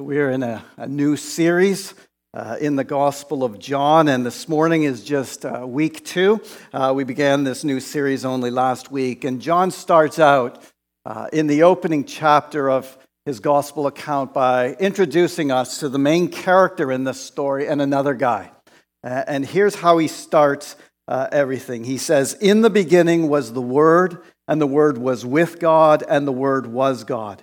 We're in a, a new series uh, in the Gospel of John, and this morning is just uh, week two. Uh, we began this new series only last week, and John starts out uh, in the opening chapter of his Gospel account by introducing us to the main character in this story and another guy. And here's how he starts uh, everything He says, In the beginning was the Word, and the Word was with God, and the Word was God.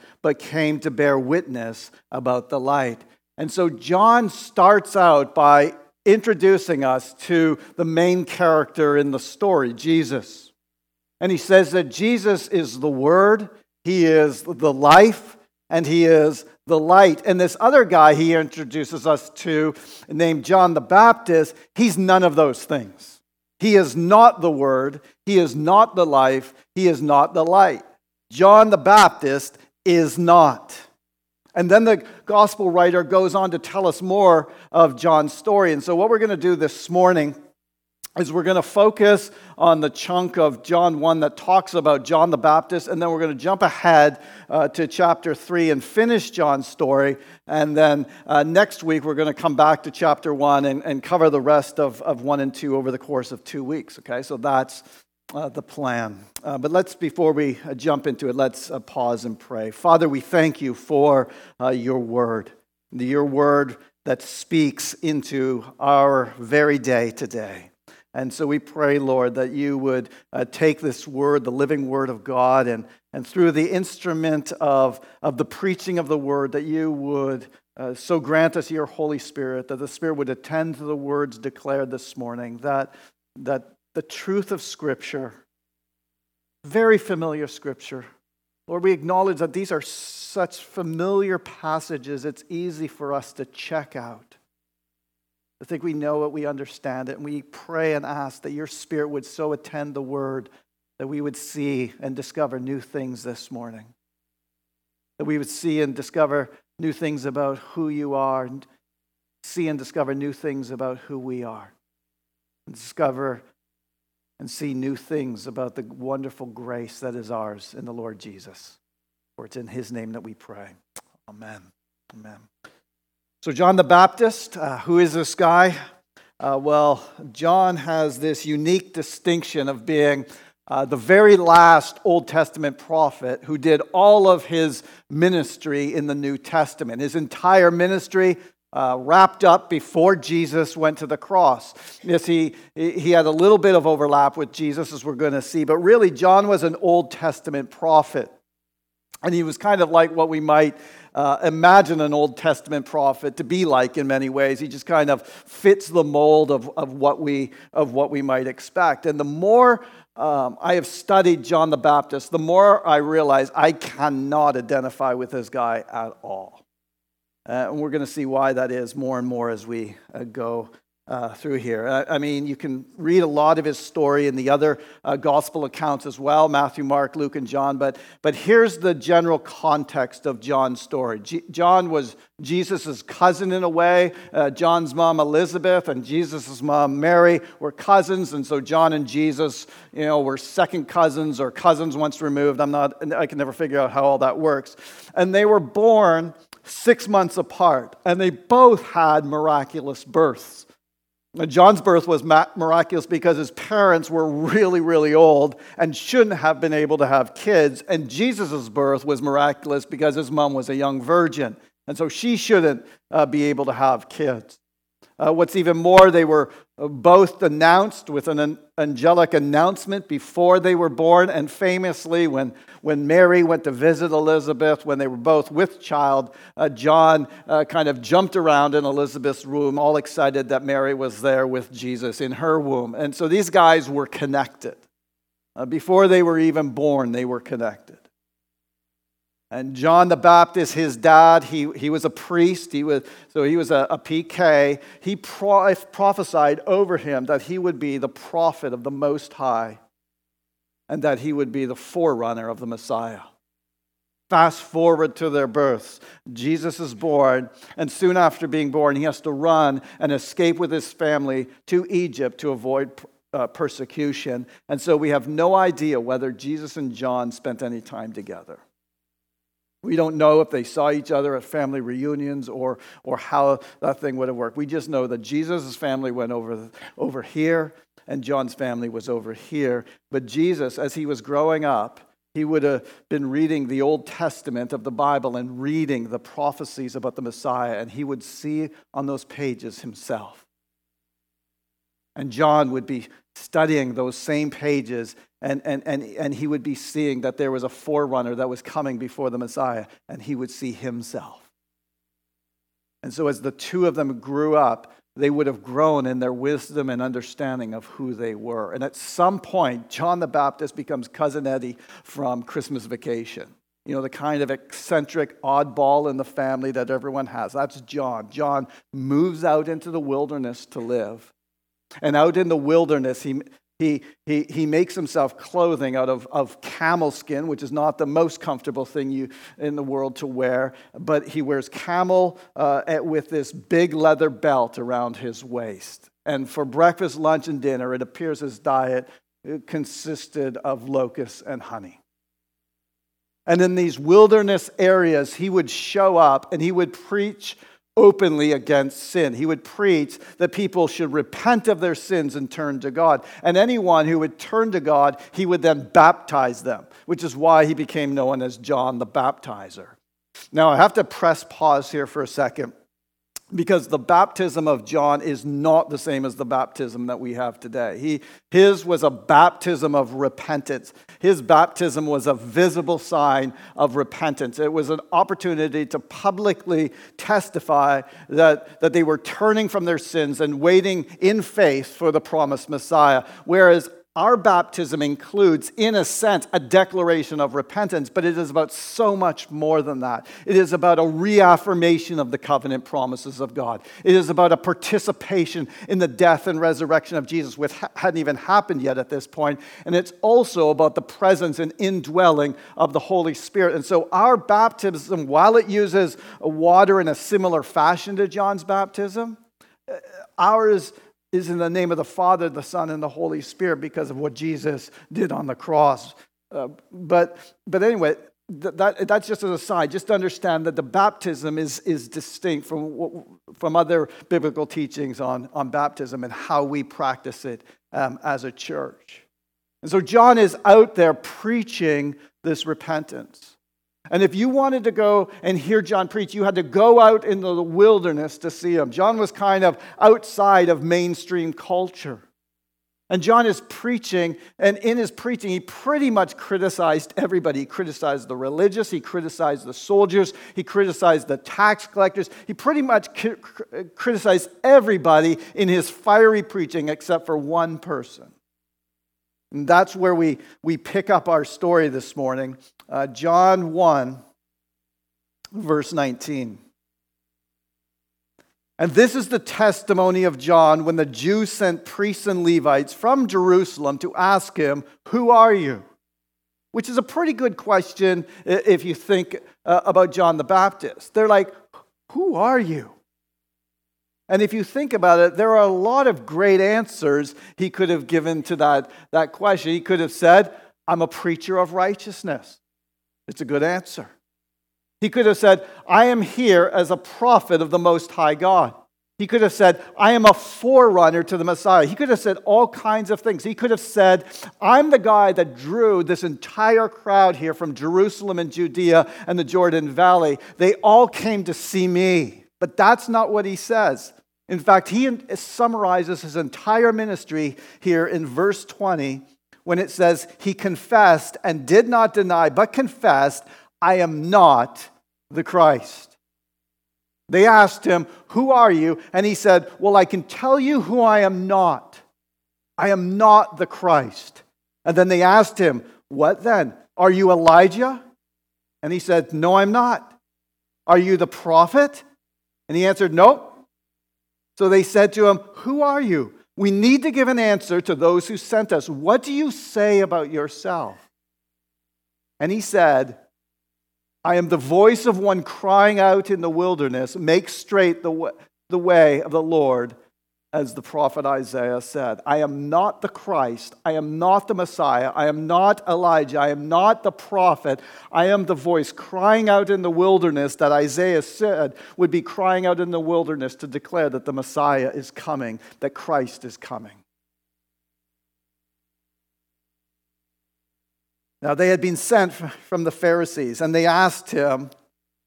but came to bear witness about the light. And so John starts out by introducing us to the main character in the story, Jesus. And he says that Jesus is the Word, He is the life, and He is the light. And this other guy he introduces us to, named John the Baptist, he's none of those things. He is not the Word, He is not the life, He is not the light. John the Baptist is not. And then the gospel writer goes on to tell us more of John's story. And so, what we're going to do this morning is we're going to focus on the chunk of John 1 that talks about John the Baptist, and then we're going to jump ahead uh, to chapter 3 and finish John's story. And then uh, next week, we're going to come back to chapter 1 and, and cover the rest of, of 1 and 2 over the course of two weeks. Okay, so that's uh, the plan. Uh, but let's, before we uh, jump into it, let's uh, pause and pray. Father, we thank you for uh, your word, your word that speaks into our very day today. And so we pray, Lord, that you would uh, take this word, the living word of God, and, and through the instrument of, of the preaching of the word, that you would uh, so grant us your Holy Spirit, that the Spirit would attend to the words declared this morning, that, that the truth of Scripture, very familiar Scripture. Lord, we acknowledge that these are such familiar passages, it's easy for us to check out. I think we know it, we understand it, and we pray and ask that your Spirit would so attend the word that we would see and discover new things this morning. That we would see and discover new things about who you are, and see and discover new things about who we are. And discover and see new things about the wonderful grace that is ours in the Lord Jesus. For it's in his name that we pray. Amen. Amen. So, John the Baptist, uh, who is this guy? Uh, well, John has this unique distinction of being uh, the very last Old Testament prophet who did all of his ministry in the New Testament. His entire ministry uh, wrapped up before Jesus went to the cross. Yes, he, he had a little bit of overlap with Jesus, as we're going to see, but really, John was an Old Testament prophet. And he was kind of like what we might uh, imagine an Old Testament prophet to be like in many ways. He just kind of fits the mold of, of, what, we, of what we might expect. And the more um, I have studied John the Baptist, the more I realize I cannot identify with this guy at all. Uh, and we're going to see why that is more and more as we uh, go uh, through here. I, I, mean, you can read a lot of his story in the other uh, gospel accounts as well Matthew, Mark, Luke, and John. But, but here's the general context of John's story G- John was Jesus' cousin in a way. Uh, John's mom, Elizabeth, and Jesus' mom, Mary, were cousins. And so John and Jesus, you know, were second cousins or cousins once removed. I'm not, I can never figure out how all that works. And they were born six months apart, and they both had miraculous births. John's birth was miraculous because his parents were really, really old and shouldn't have been able to have kids. And Jesus' birth was miraculous because his mom was a young virgin. And so she shouldn't uh, be able to have kids. Uh, what's even more, they were both announced with an angelic announcement before they were born. And famously, when, when Mary went to visit Elizabeth, when they were both with child, uh, John uh, kind of jumped around in Elizabeth's room, all excited that Mary was there with Jesus in her womb. And so these guys were connected. Uh, before they were even born, they were connected. And John the Baptist, his dad, he, he was a priest. He was, so he was a, a PK. He pro- prophesied over him that he would be the prophet of the Most High and that he would be the forerunner of the Messiah. Fast forward to their births. Jesus is born, and soon after being born, he has to run and escape with his family to Egypt to avoid uh, persecution. And so we have no idea whether Jesus and John spent any time together. We don't know if they saw each other at family reunions or, or how that thing would have worked. We just know that Jesus' family went over, over here and John's family was over here. But Jesus, as he was growing up, he would have been reading the Old Testament of the Bible and reading the prophecies about the Messiah, and he would see on those pages himself. And John would be studying those same pages, and, and, and, and he would be seeing that there was a forerunner that was coming before the Messiah, and he would see himself. And so, as the two of them grew up, they would have grown in their wisdom and understanding of who they were. And at some point, John the Baptist becomes Cousin Eddie from Christmas Vacation. You know, the kind of eccentric oddball in the family that everyone has. That's John. John moves out into the wilderness to live. And out in the wilderness, he, he, he, he makes himself clothing out of, of camel skin, which is not the most comfortable thing you, in the world to wear, but he wears camel uh, with this big leather belt around his waist. And for breakfast, lunch, and dinner, it appears his diet consisted of locusts and honey. And in these wilderness areas, he would show up and he would preach openly against sin. He would preach that people should repent of their sins and turn to God. And anyone who would turn to God, he would then baptize them, which is why he became known as John the Baptizer. Now, I have to press pause here for a second because the baptism of John is not the same as the baptism that we have today. He, his was a baptism of repentance. His baptism was a visible sign of repentance. It was an opportunity to publicly testify that, that they were turning from their sins and waiting in faith for the promised Messiah. Whereas our baptism includes, in a sense, a declaration of repentance, but it is about so much more than that. It is about a reaffirmation of the covenant promises of God. It is about a participation in the death and resurrection of Jesus, which hadn't even happened yet at this point. And it's also about the presence and indwelling of the Holy Spirit. And so our baptism, while it uses water in a similar fashion to John's baptism, uh, ours is in the name of the Father, the Son, and the Holy Spirit because of what Jesus did on the cross. Uh, but, but anyway, th- that, that's just an aside. Just understand that the baptism is, is distinct from, from other biblical teachings on, on baptism and how we practice it um, as a church. And so John is out there preaching this repentance. And if you wanted to go and hear John preach, you had to go out into the wilderness to see him. John was kind of outside of mainstream culture. And John is preaching, and in his preaching, he pretty much criticized everybody. He criticized the religious, he criticized the soldiers, he criticized the tax collectors. He pretty much criticized everybody in his fiery preaching except for one person. And that's where we, we pick up our story this morning. Uh, John 1, verse 19. And this is the testimony of John when the Jews sent priests and Levites from Jerusalem to ask him, Who are you? Which is a pretty good question if you think uh, about John the Baptist. They're like, Who are you? And if you think about it, there are a lot of great answers he could have given to that, that question. He could have said, I'm a preacher of righteousness. It's a good answer. He could have said, I am here as a prophet of the Most High God. He could have said, I am a forerunner to the Messiah. He could have said all kinds of things. He could have said, I'm the guy that drew this entire crowd here from Jerusalem and Judea and the Jordan Valley. They all came to see me. But that's not what he says. In fact, he summarizes his entire ministry here in verse 20 when it says, He confessed and did not deny, but confessed, I am not the Christ. They asked him, Who are you? And he said, Well, I can tell you who I am not. I am not the Christ. And then they asked him, What then? Are you Elijah? And he said, No, I'm not. Are you the prophet? And he answered, Nope. So they said to him, Who are you? We need to give an answer to those who sent us. What do you say about yourself? And he said, I am the voice of one crying out in the wilderness, make straight the way, of the Lord, as the prophet Isaiah said. I am not the Christ. I am not the Messiah. I am not Elijah. I am not the prophet. I am the voice crying out in the wilderness that Isaiah said would be crying out in the wilderness to declare that the Messiah is coming, that Christ is coming. Now, they had been sent from the Pharisees, and they asked him,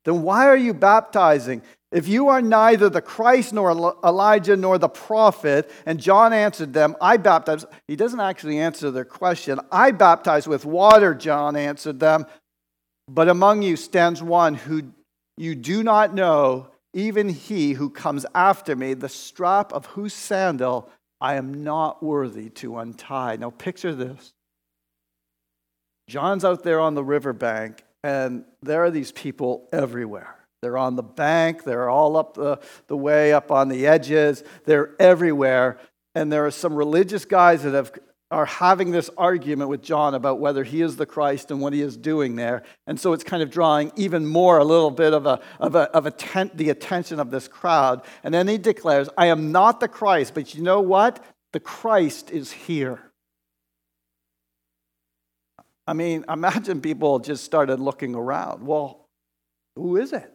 Then why are you baptizing? If you are neither the Christ nor Elijah nor the prophet, and John answered them, I baptize. He doesn't actually answer their question. I baptize with water, John answered them. But among you stands one who you do not know, even he who comes after me, the strap of whose sandal I am not worthy to untie. Now picture this. John's out there on the riverbank, and there are these people everywhere. They're on the bank, they're all up the, the way, up on the edges, they're everywhere. And there are some religious guys that have, are having this argument with John about whether he is the Christ and what he is doing there. And so it's kind of drawing even more a little bit of, a, of, a, of a tent, the attention of this crowd. And then he declares, I am not the Christ, but you know what? The Christ is here. I mean, imagine people just started looking around. Well, who is it?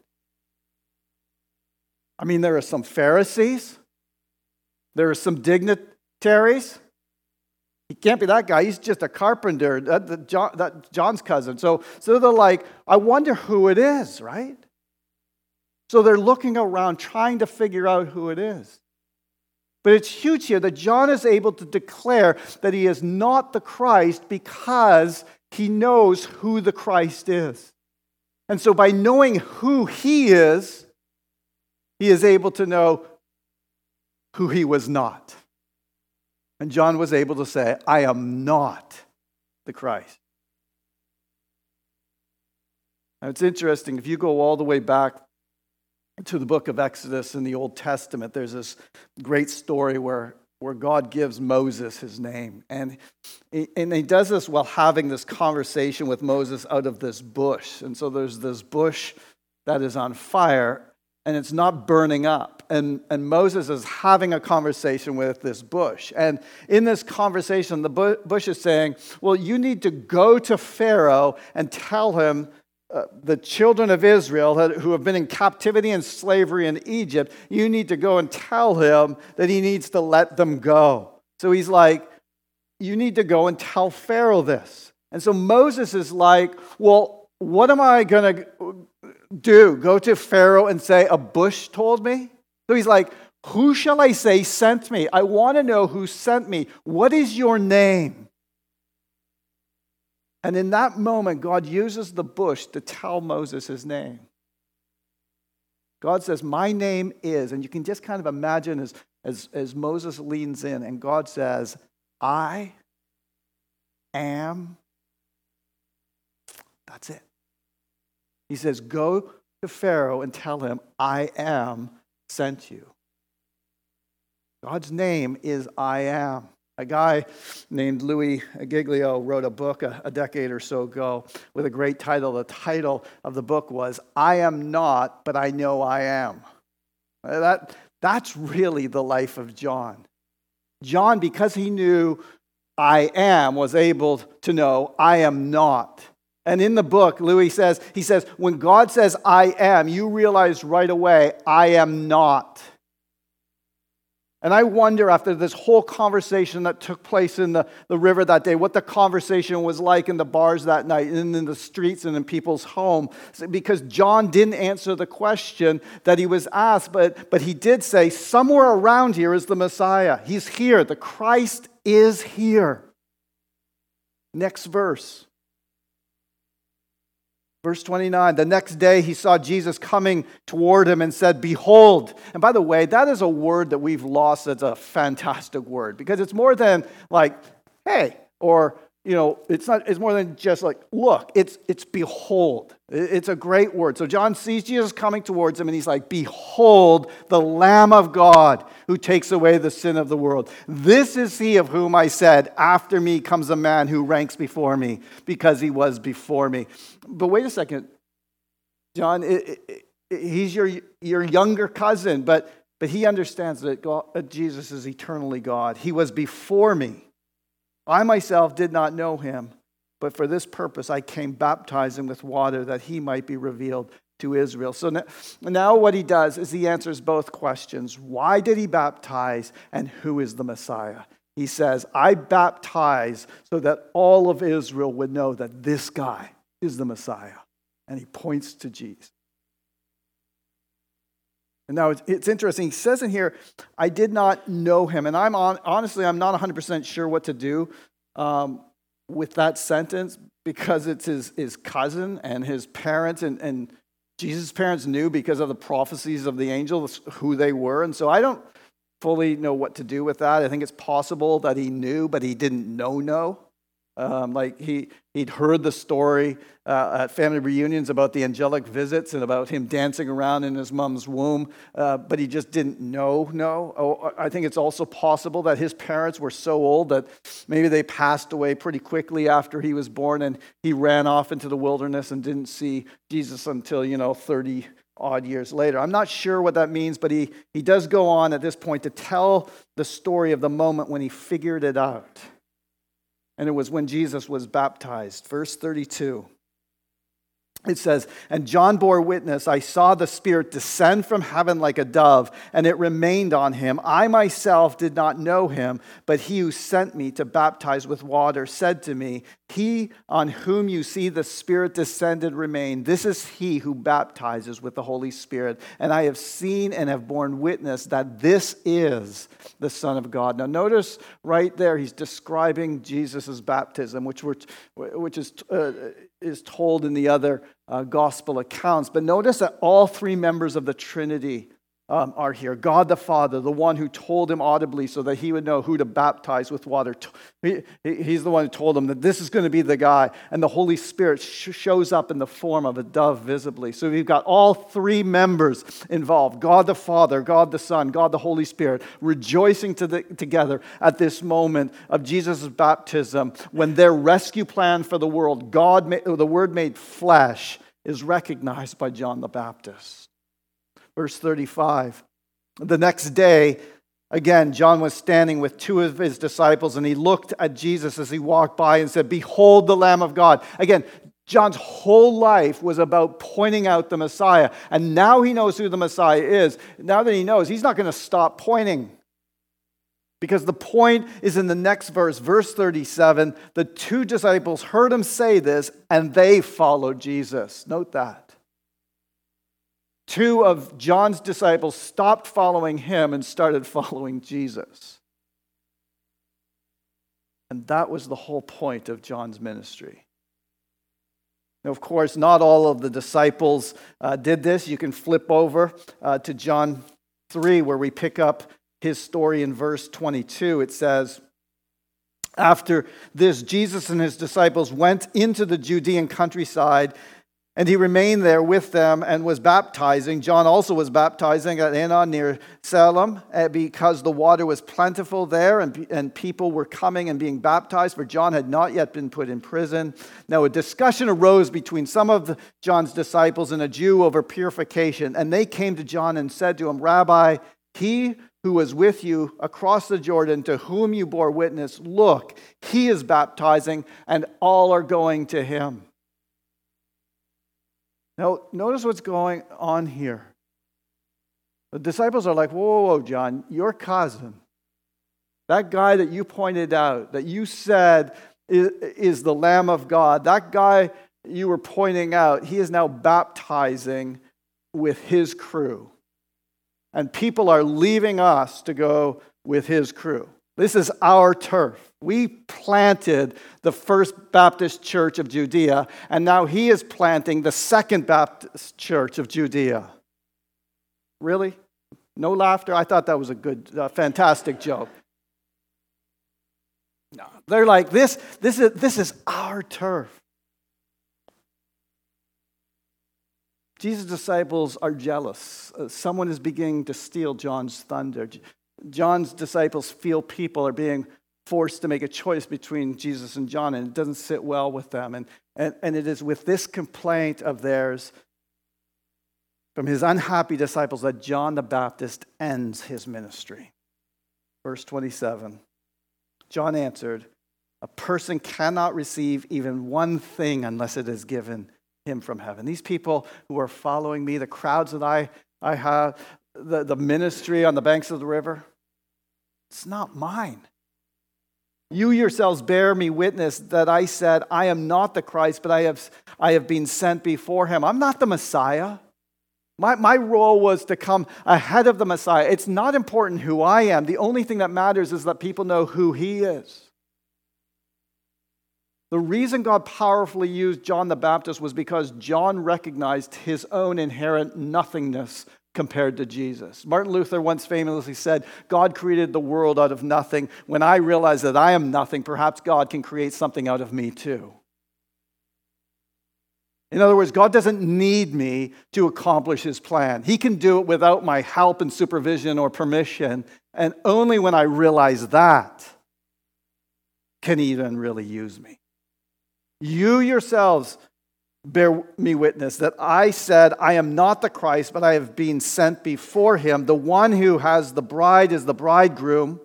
I mean, there are some Pharisees, there are some dignitaries. He can't be that guy. He's just a carpenter. That, John, that John's cousin. So, so they're like, I wonder who it is, right? So they're looking around trying to figure out who it is. But it's huge here that John is able to declare that he is not the Christ because he knows who the Christ is. And so by knowing who he is, he is able to know who he was not. And John was able to say, I am not the Christ. Now it's interesting, if you go all the way back to the book of Exodus in the Old Testament, there's this great story where, where God gives Moses his name. And, and he does this while having this conversation with Moses out of this bush. And so there's this bush that is on fire, and it's not burning up. And, and Moses is having a conversation with this bush. And in this conversation, the bush is saying, Well, you need to go to Pharaoh and tell him uh, the children of Israel who have been in captivity and slavery in Egypt, you need to go and tell him that he needs to let them go. So he's like, You need to go and tell Pharaoh this. And so Moses is like, Well, what am I going to do? Go to Pharaoh and say, A bush told me? So he's like, Who shall I say sent me? I want to know who sent me. What is your name? And in that moment, God uses the bush to tell Moses his name. God says, My name is, and you can just kind of imagine as, as, as Moses leans in, and God says, I am. That's it. He says, Go to Pharaoh and tell him, I am sent you. God's name is I am. A guy named Louis Giglio wrote a book a, a, decade or so ago with a great title. The title of the book was I Am Not, But I Know I Am. Uh, that, that's really the life of John. John, because he knew I am, was able to know I am not. And in the book, Louis says, he says, when God says, I am, you realize right away, I am not. And I wonder, after this whole conversation that took place in the, the river that day, what the conversation was like in the bars that night and in the streets and in people's home. Because John didn't answer the question that he was asked, but, but he did say, somewhere around here is the Messiah. He's here. The Christ is here. Next verse. Verse 29 The next day he saw Jesus coming toward him and said, Behold. And by the way, that is a word that we've lost as a fantastic word because it's more than like, hey, or you know, it's not, it's more than just like, look, it's, it's behold. It's a great word. So John sees Jesus coming towards him and he's like, behold, the Lamb of God who takes away the sin of the world. This is he of whom I said, after me comes a man who ranks before me because he was before me. But wait a second, John, it, it, it, he's your, your younger cousin, but, but he understands that God, Jesus is eternally God. He was before me. I myself did not know him, but for this purpose I came baptizing with water that he might be revealed to Israel. So now, what he does is he answers both questions. Why did he baptize and who is the Messiah? He says, I baptize so that all of Israel would know that this guy is the Messiah. And he points to Jesus. And now it's, it's, interesting. He says in here, I did not know him. And I'm on, honestly, I'm not 100% sure what to do um, with that sentence because it's his, his cousin and his parents. And, and Jesus' parents knew because of the prophecies of the angels who they were. And so I don't fully know what to do with that. I think it's possible that he knew, but he didn't know, know. Um, like he, he'd heard the story uh, at family reunions about the angelic visits and about him dancing around in his mom's womb, uh, but he just didn't know. No, oh, I think it's also possible that his parents were so old that maybe they passed away pretty quickly after he was born, and he ran off into the wilderness and didn't see Jesus until you know 30 odd years later. I'm not sure what that means, but he, he does go on at this point to tell the story of the moment when he figured it out and it was when Jesus was baptized. Verse 32. It says, And John bore witness, I saw the Spirit descend from heaven like a dove, and it remained on him. I myself did not know him, but he who sent me to baptize with water said to me, He on whom you see the Spirit descended remain, this is he who baptizes with the Holy Spirit. And I have seen and have borne witness that this is the Son of God. Now, notice right there, he's describing Jesus' baptism, which, were, which is. Uh, is told in the other uh, gospel accounts. But notice that all three members of the Trinity um, are here. God the Father, the one who told him audibly so that he would know who to baptize with water. He, he's the one who told him that this is going to be the guy. And the Holy Spirit sh- shows up in the form of a dove visibly. So we've got all three members involved God the Father, God the Son, God the Holy Spirit, rejoicing to the, together at this moment of Jesus' baptism when their rescue plan for the world, God, the Word made flesh, is recognized by John the Baptist. Verse 35. The next day, again, John was standing with two of his disciples, and he looked at Jesus as he walked by and said, Behold the Lamb of God. Again, John's whole life was about pointing out the Messiah. And now he knows who the Messiah is. Now that he knows, he's not going to stop pointing. Because the point is in the next verse, verse 37. The two disciples heard him say this, and they followed Jesus. Note that two of John's disciples stopped following him and started following Jesus. And that was the whole point of John's ministry. Now, of course, not all of the disciples uh, did this. You can flip over uh, to John 3, where we pick up his story in verse 22. It says, After this, Jesus and his disciples went into the Judean countryside and he remained there with them and was baptizing. John also was baptizing at Aenon near Salem eh, because the water was plentiful there and, and people were coming and being baptized, for John had not yet been put in prison. Now, a discussion arose between some of John's disciples and a Jew over purification. And they came to John and said to him, Rabbi, he who was with you across the Jordan, to whom you bore witness, look, he is baptizing, and all are going to him. Now, notice what's going on here. The disciples are like, whoa, whoa, whoa, John, your cousin, that guy that you pointed out, that you said is, is the Lamb of God, that guy you were pointing out, he is now baptizing with his crew. And people are leaving us to go with his crew. This is our turf. We planted the first Baptist church of Judea, and now he is planting the second Baptist church of Judea. Really? No laughter? I thought that was a good, uh, fantastic joke. No, they're like, this, this, is, this is our turf. Jesus' disciples are jealous. Uh, someone is beginning to steal John's thunder. John's disciples feel people are being forced to make a choice between Jesus and John, and it doesn't sit well with them. And, and, and it is with this complaint of theirs from his unhappy disciples that John the Baptist ends his ministry. Verse 27 John answered, A person cannot receive even one thing unless it is given him from heaven. These people who are following me, the crowds that I, I have, the, the ministry on the banks of the river, it's not mine. You yourselves bear me witness that I said, I am not the Christ, but I have, I have been sent before him. I'm not the Messiah. My, my role was to come ahead of the Messiah. It's not important who I am. The only thing that matters is that people know who he is. The reason God powerfully used John the Baptist was because John recognized his own inherent nothingness compared to Jesus. Martin Luther once famously said, God created the world out of nothing. When I realize that I am nothing, perhaps God can create something out of me too. In other words, God doesn't need me to accomplish his plan. He can do it without my help and supervision or permission. And only when I realize that can he then really use me. You yourselves bear me witness that I said, I am not the Christ, but I have been sent before him. The one who has the bride is the bridegroom.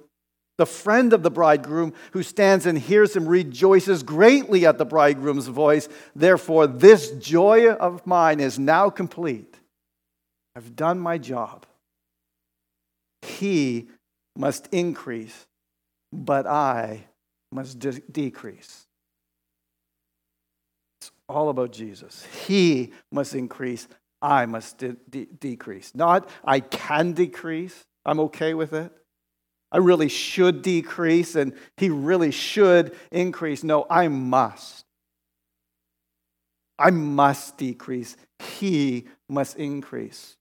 The friend of the bridegroom who stands and hears him rejoices greatly at the bridegroom's voice. Therefore, this joy of mine is now complete. I've done my job. He must increase, but I must de- decrease. All about Jesus. He must increase, I must de- de- decrease. Not I can decrease, I'm okay with it. I really should decrease and he really should increase. No, I must. I must decrease. He must increase.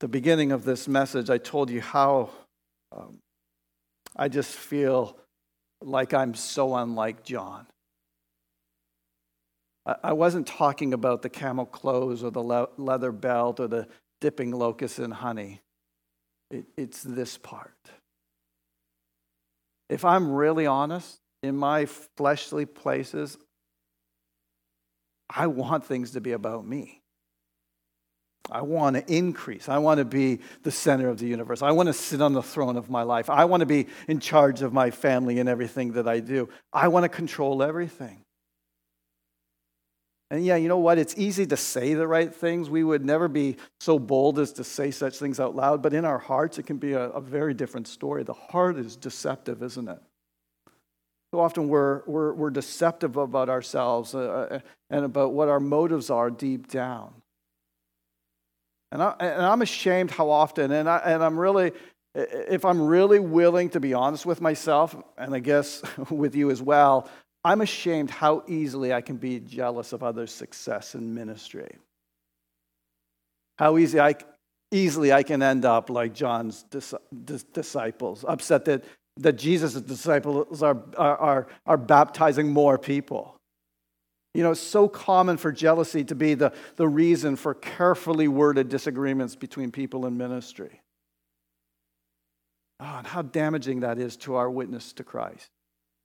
The beginning of this message, I told you how um, I just feel like I'm so unlike John. I wasn't talking about the camel clothes or the le- leather belt or the dipping locusts in honey. It, it's this part. If I'm really honest, in my fleshly places, I want things to be about me. I want to increase. I want to be the center of the universe. I want to sit on the throne of my life. I want to be in charge of my family and everything that I do. I want to control everything. And yeah, you know what? It's easy to say the right things. We would never be so bold as to say such things out loud, but in our hearts, it can be a, a very different story. The heart is deceptive, isn't it? So often we're, we're, we're deceptive about ourselves uh, uh and about what our motives are deep down. And, I, and I'm ashamed how often, and, I, and I'm really, if I'm really willing to be honest with myself, and I guess with you as well, I'm ashamed how easily I can be jealous of others' success in ministry. How easy I, easily I can end up like John's disciples, upset that, that Jesus' disciples are, are, are baptizing more people. You know, it's so common for jealousy to be the, the reason for carefully worded disagreements between people in ministry. Oh, and how damaging that is to our witness to Christ.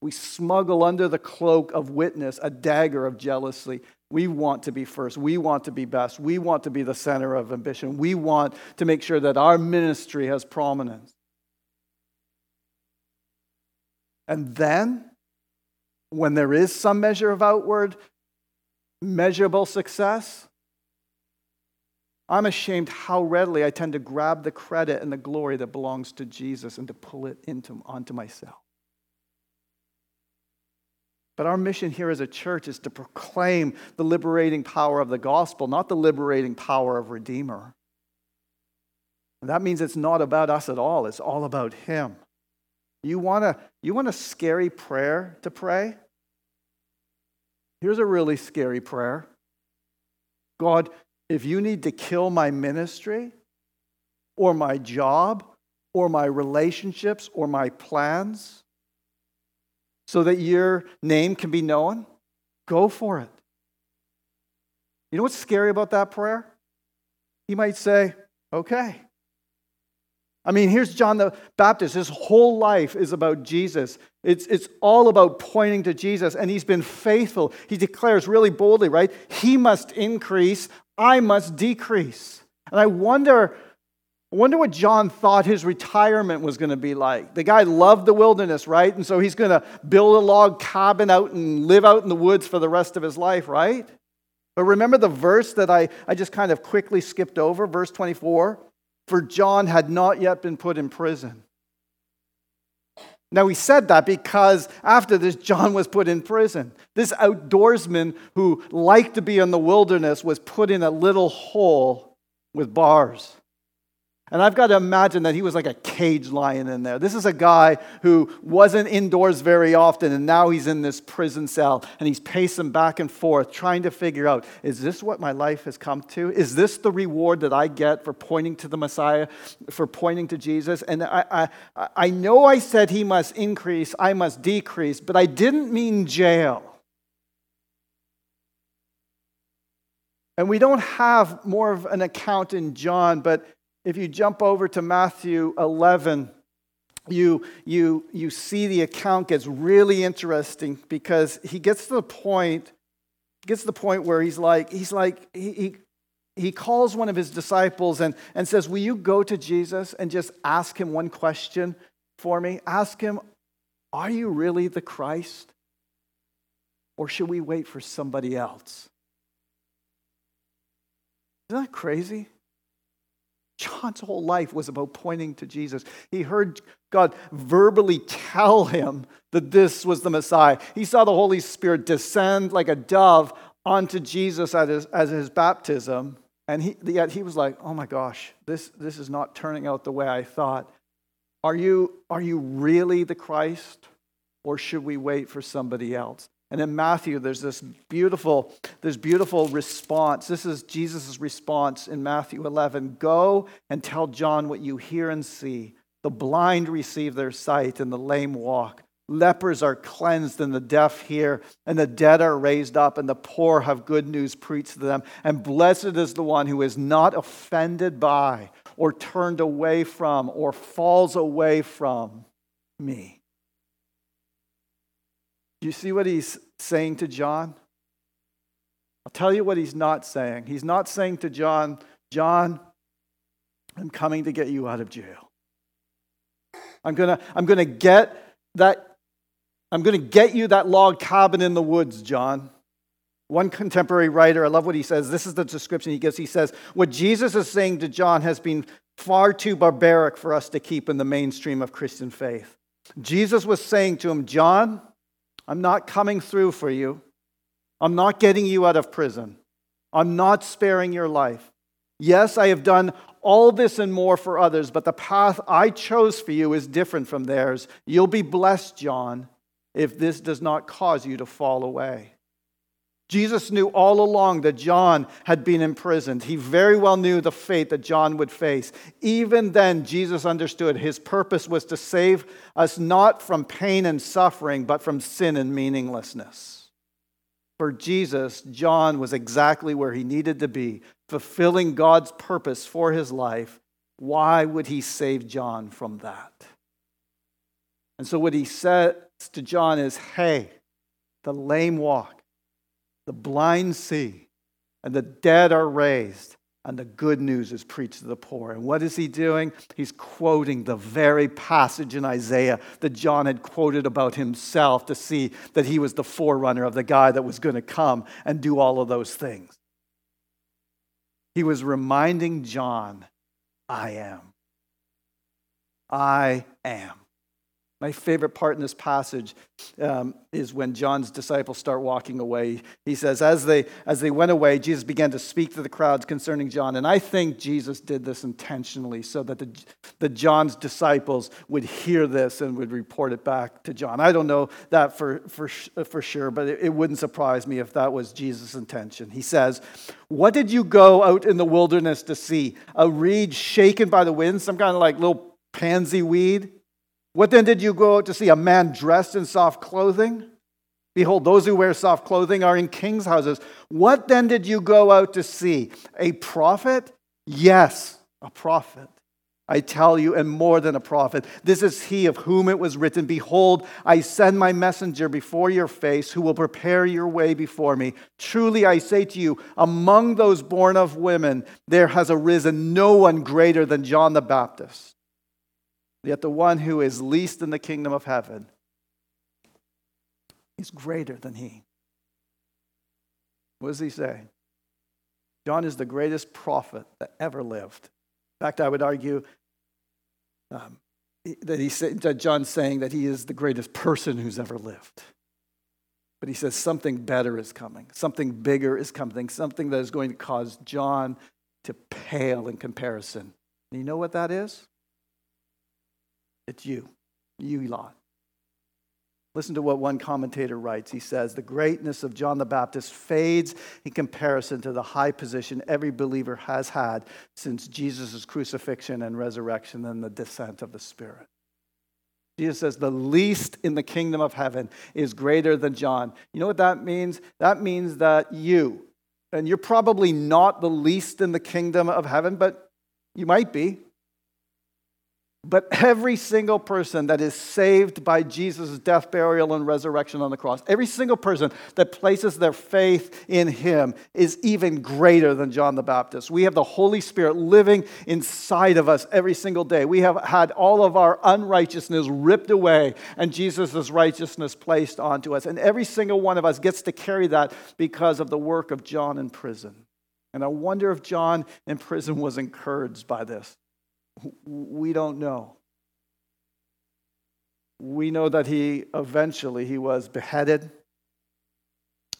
We smuggle under the cloak of witness a dagger of jealousy. We want to be first. We want to be best. We want to be the center of ambition. We want to make sure that our ministry has prominence. And then, when there is some measure of outward, measurable success, I'm ashamed how readily I tend to grab the credit and the glory that belongs to Jesus and to pull it into, onto myself. But our mission here as a church is to proclaim the liberating power of the gospel, not the liberating power of Redeemer. And that means it's not about us at all, it's all about Him. You want, a, you want a scary prayer to pray? Here's a really scary prayer God, if you need to kill my ministry or my job or my relationships or my plans so that your name can be known, go for it. You know what's scary about that prayer? He might say, okay. I mean, here's John the Baptist. His whole life is about Jesus. It's, it's all about pointing to Jesus, and he's been faithful. He declares really boldly, right? He must increase, I must decrease. And I wonder, I wonder what John thought his retirement was going to be like. The guy loved the wilderness, right? And so he's going to build a log cabin out and live out in the woods for the rest of his life, right? But remember the verse that I, I just kind of quickly skipped over, verse 24? For John had not yet been put in prison. Now, he said that because after this, John was put in prison. This outdoorsman who liked to be in the wilderness was put in a little hole with bars. And I've got to imagine that he was like a cage lion in there. This is a guy who wasn't indoors very often, and now he's in this prison cell, and he's pacing back and forth, trying to figure out is this what my life has come to? Is this the reward that I get for pointing to the Messiah, for pointing to Jesus? And I, I, I know I said he must increase, I must decrease, but I didn't mean jail. And we don't have more of an account in John, but if you jump over to Matthew 11, you, you, you see the account gets really interesting because he gets to the point, gets to the point where he's like, he's like, he, he, he calls one of his disciples and, and says, Will you go to Jesus and just ask him one question for me? Ask him, Are you really the Christ? Or should we wait for somebody else? Isn't that crazy? John's whole life was about pointing to Jesus. He heard God verbally tell him that this was the Messiah. He saw the Holy Spirit descend like a dove onto Jesus at his, at his baptism. And he, yet he was like, oh my gosh, this, this is not turning out the way I thought. Are you, are you really the Christ? Or should we wait for somebody else? And in Matthew, there's this beautiful, this beautiful response. This is Jesus' response in Matthew 11. Go and tell John what you hear and see. The blind receive their sight, and the lame walk. Lepers are cleansed, and the deaf hear, and the dead are raised up, and the poor have good news preached to them. And blessed is the one who is not offended by, or turned away from, or falls away from me. You see what he's saying to John? I'll tell you what he's not saying. He's not saying to John, John, I'm coming to get you out of jail. I'm going to I'm going to get that I'm going to get you that log cabin in the woods, John. One contemporary writer, I love what he says. This is the description he gives. He says, What Jesus is saying to John has been far too barbaric for us to keep in the mainstream of Christian faith. Jesus was saying to him, John, I'm not coming through for you. I'm not getting you out of prison. I'm not sparing your life. Yes, I have done all this and more for others, but the path I chose for you is different from theirs. You'll be blessed, John, if this does not cause you to fall away. Jesus knew all along that John had been imprisoned. He very well knew the fate that John would face. Even then, Jesus understood his purpose was to save us not from pain and suffering, but from sin and meaninglessness. For Jesus, John was exactly where he needed to be, fulfilling God's purpose for his life. Why would he save John from that? And so, what he says to John is hey, the lame walk the blind see, and the dead are raised, and the good news is preached to the poor. And what is he doing? He's quoting the very passage in Isaiah that John had quoted about himself to see that he was the forerunner of the guy that was going to come and do all of those things. He was reminding John, I am. I am. My favorite part in this passage um, is when John's disciples start walking away. He says, as they, as they went away, Jesus began to speak to the crowds concerning John. And I think Jesus did this intentionally so that the, the John's disciples would hear this and would report it back to John. I don't know that for, for, for sure, but it, it wouldn't surprise me if that was Jesus' intention. He says, What did you go out in the wilderness to see? A reed shaken by the wind, some kind of like little pansy weed? What then did you go out to see? A man dressed in soft clothing? Behold, those who wear soft clothing are in kings' houses. What then did you go out to see? A prophet? Yes, a prophet. I tell you, and more than a prophet. This is he of whom it was written Behold, I send my messenger before your face, who will prepare your way before me. Truly I say to you, among those born of women, there has arisen no one greater than John the Baptist. Yet the one who is least in the kingdom of heaven is greater than he. What does he say? John is the greatest prophet that ever lived. In fact, I would argue um, that, he, that John's saying that he is the greatest person who's ever lived. But he says something better is coming, something bigger is coming, something that is going to cause John to pale in comparison. And you know what that is? It's you, you lot. Listen to what one commentator writes. He says, The greatness of John the Baptist fades in comparison to the high position every believer has had since Jesus' crucifixion and resurrection and the descent of the Spirit. Jesus says, The least in the kingdom of heaven is greater than John. You know what that means? That means that you, and you're probably not the least in the kingdom of heaven, but you might be. But every single person that is saved by Jesus' death, burial, and resurrection on the cross, every single person that places their faith in him is even greater than John the Baptist. We have the Holy Spirit living inside of us every single day. We have had all of our unrighteousness ripped away and Jesus' righteousness placed onto us. And every single one of us gets to carry that because of the work of John in prison. And I wonder if John in prison was encouraged by this. We don't know. We know that he eventually he was beheaded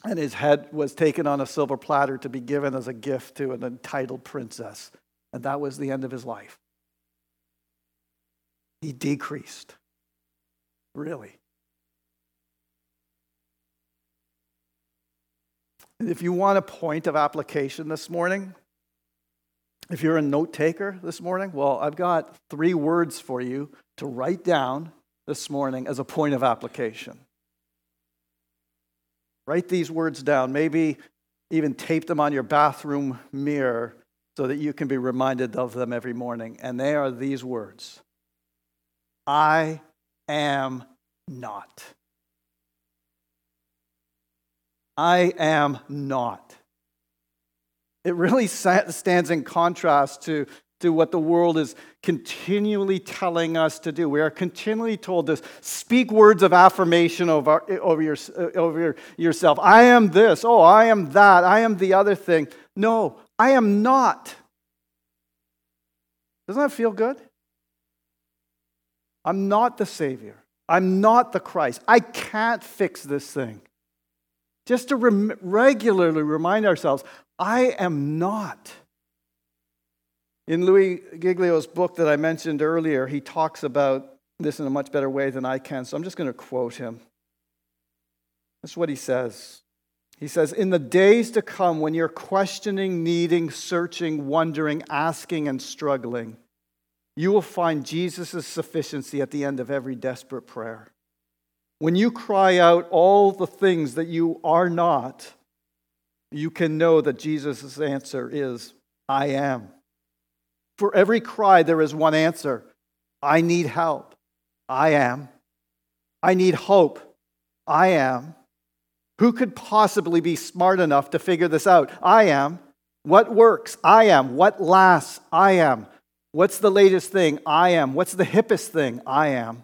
and his head was taken on a silver platter to be given as a gift to an entitled princess. And that was the end of his life. He decreased. Really. And if you want a point of application this morning, if you're a note taker this morning, well, I've got three words for you to write down this morning as a point of application. Write these words down, maybe even tape them on your bathroom mirror so that you can be reminded of them every morning. And they are these words I am not. I am not. It really stands in contrast to, to what the world is continually telling us to do. We are continually told to speak words of affirmation over, over, your, over yourself. I am this. Oh, I am that. I am the other thing. No, I am not. Doesn't that feel good? I'm not the Savior. I'm not the Christ. I can't fix this thing. Just to rem- regularly remind ourselves, I am not. In Louis Giglio's book that I mentioned earlier, he talks about this in a much better way than I can, so I'm just going to quote him. That's what he says. He says, In the days to come, when you're questioning, needing, searching, wondering, asking, and struggling, you will find Jesus' sufficiency at the end of every desperate prayer. When you cry out all the things that you are not, you can know that Jesus' answer is, I am. For every cry, there is one answer I need help. I am. I need hope. I am. Who could possibly be smart enough to figure this out? I am. What works? I am. What lasts? I am. What's the latest thing? I am. What's the hippest thing? I am.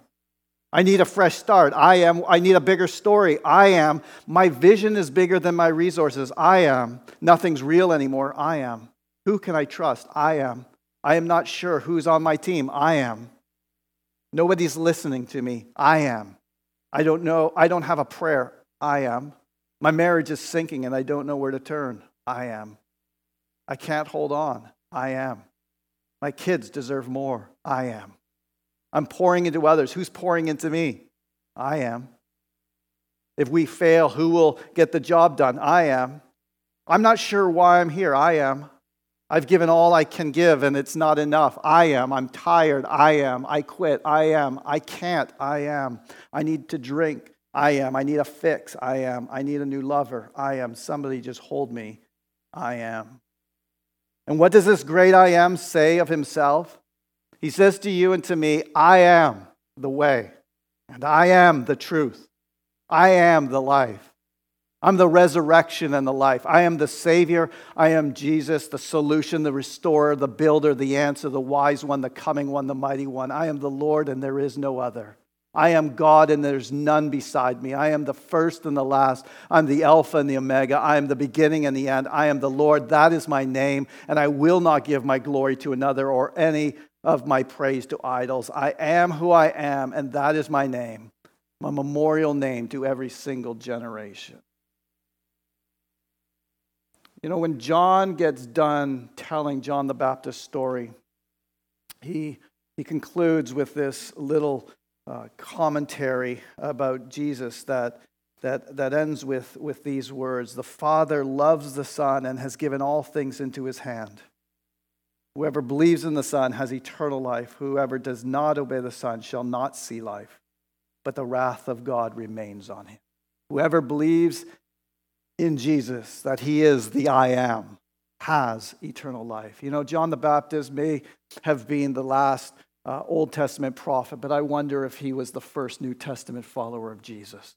I need a fresh start. I am. I need a bigger story. I am. My vision is bigger than my resources. I am. Nothing's real anymore. I am. Who can I trust? I am. I am not sure who's on my team. I am. Nobody's listening to me. I am. I don't know. I don't have a prayer. I am. My marriage is sinking and I don't know where to turn. I am. I can't hold on. I am. My kids deserve more. I am. I'm pouring into others. Who's pouring into me? I am. If we fail, who will get the job done? I am. I'm not sure why I'm here. I am. I've given all I can give and it's not enough. I am. I'm tired. I am. I quit. I am. I can't. I am. I need to drink. I am. I need a fix. I am. I need a new lover. I am. Somebody just hold me. I am. And what does this great I am say of himself? He says to you and to me, I am the way, and I am the truth. I am the life. I'm the resurrection and the life. I am the Savior. I am Jesus, the solution, the restorer, the builder, the answer, the wise one, the coming one, the mighty one. I am the Lord, and there is no other. I am God, and there's none beside me. I am the first and the last. I'm the Alpha and the Omega. I am the beginning and the end. I am the Lord. That is my name, and I will not give my glory to another or any of my praise to idols. I am who I am, and that is my name, my memorial name to every single generation. You know, when John gets done telling John the Baptist story, he, he concludes with this little uh, commentary about Jesus that, that, that ends with, with these words The Father loves the Son and has given all things into his hand. Whoever believes in the Son has eternal life. Whoever does not obey the Son shall not see life, but the wrath of God remains on him. Whoever believes in Jesus, that he is the I am, has eternal life. You know, John the Baptist may have been the last uh, Old Testament prophet, but I wonder if he was the first New Testament follower of Jesus.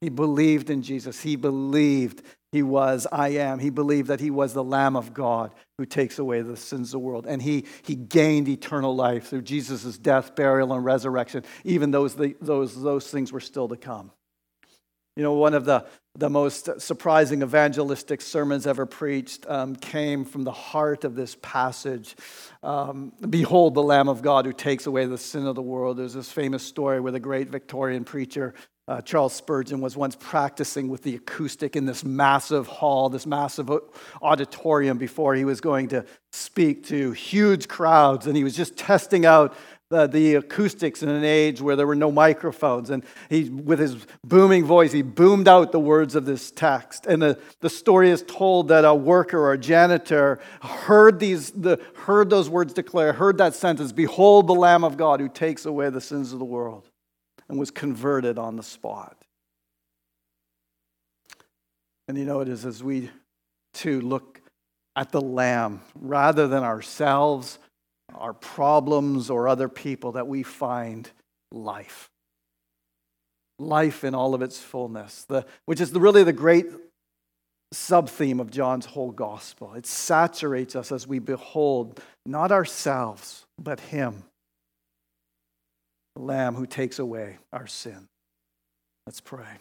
He believed in Jesus. He believed he was I am. He believed that he was the Lamb of God who takes away the sins of the world. And he, he gained eternal life through Jesus' death, burial, and resurrection, even those, those, those things were still to come. You know, one of the, the most surprising evangelistic sermons ever preached um, came from the heart of this passage. Um, Behold the Lamb of God who takes away the sin of the world. There's this famous story where the great Victorian preacher uh, Charles Spurgeon was once practicing with the acoustic in this massive hall, this massive auditorium before he was going to speak to huge crowds. And he was just testing out the, the acoustics in an age where there were no microphones. And he, with his booming voice, he boomed out the words of this text. And the, the story is told that a worker or a janitor heard, these, the, heard those words declare, heard that sentence Behold the Lamb of God who takes away the sins of the world, and was converted on the spot. And you know, it is as we too look at the Lamb rather than ourselves our problems or other people that we find life. Life in all of its fullness, the, which is the, really the great sub theme of John's whole gospel. It saturates us as we behold not ourselves, but Him, the Lamb who takes away our sin. Let's pray.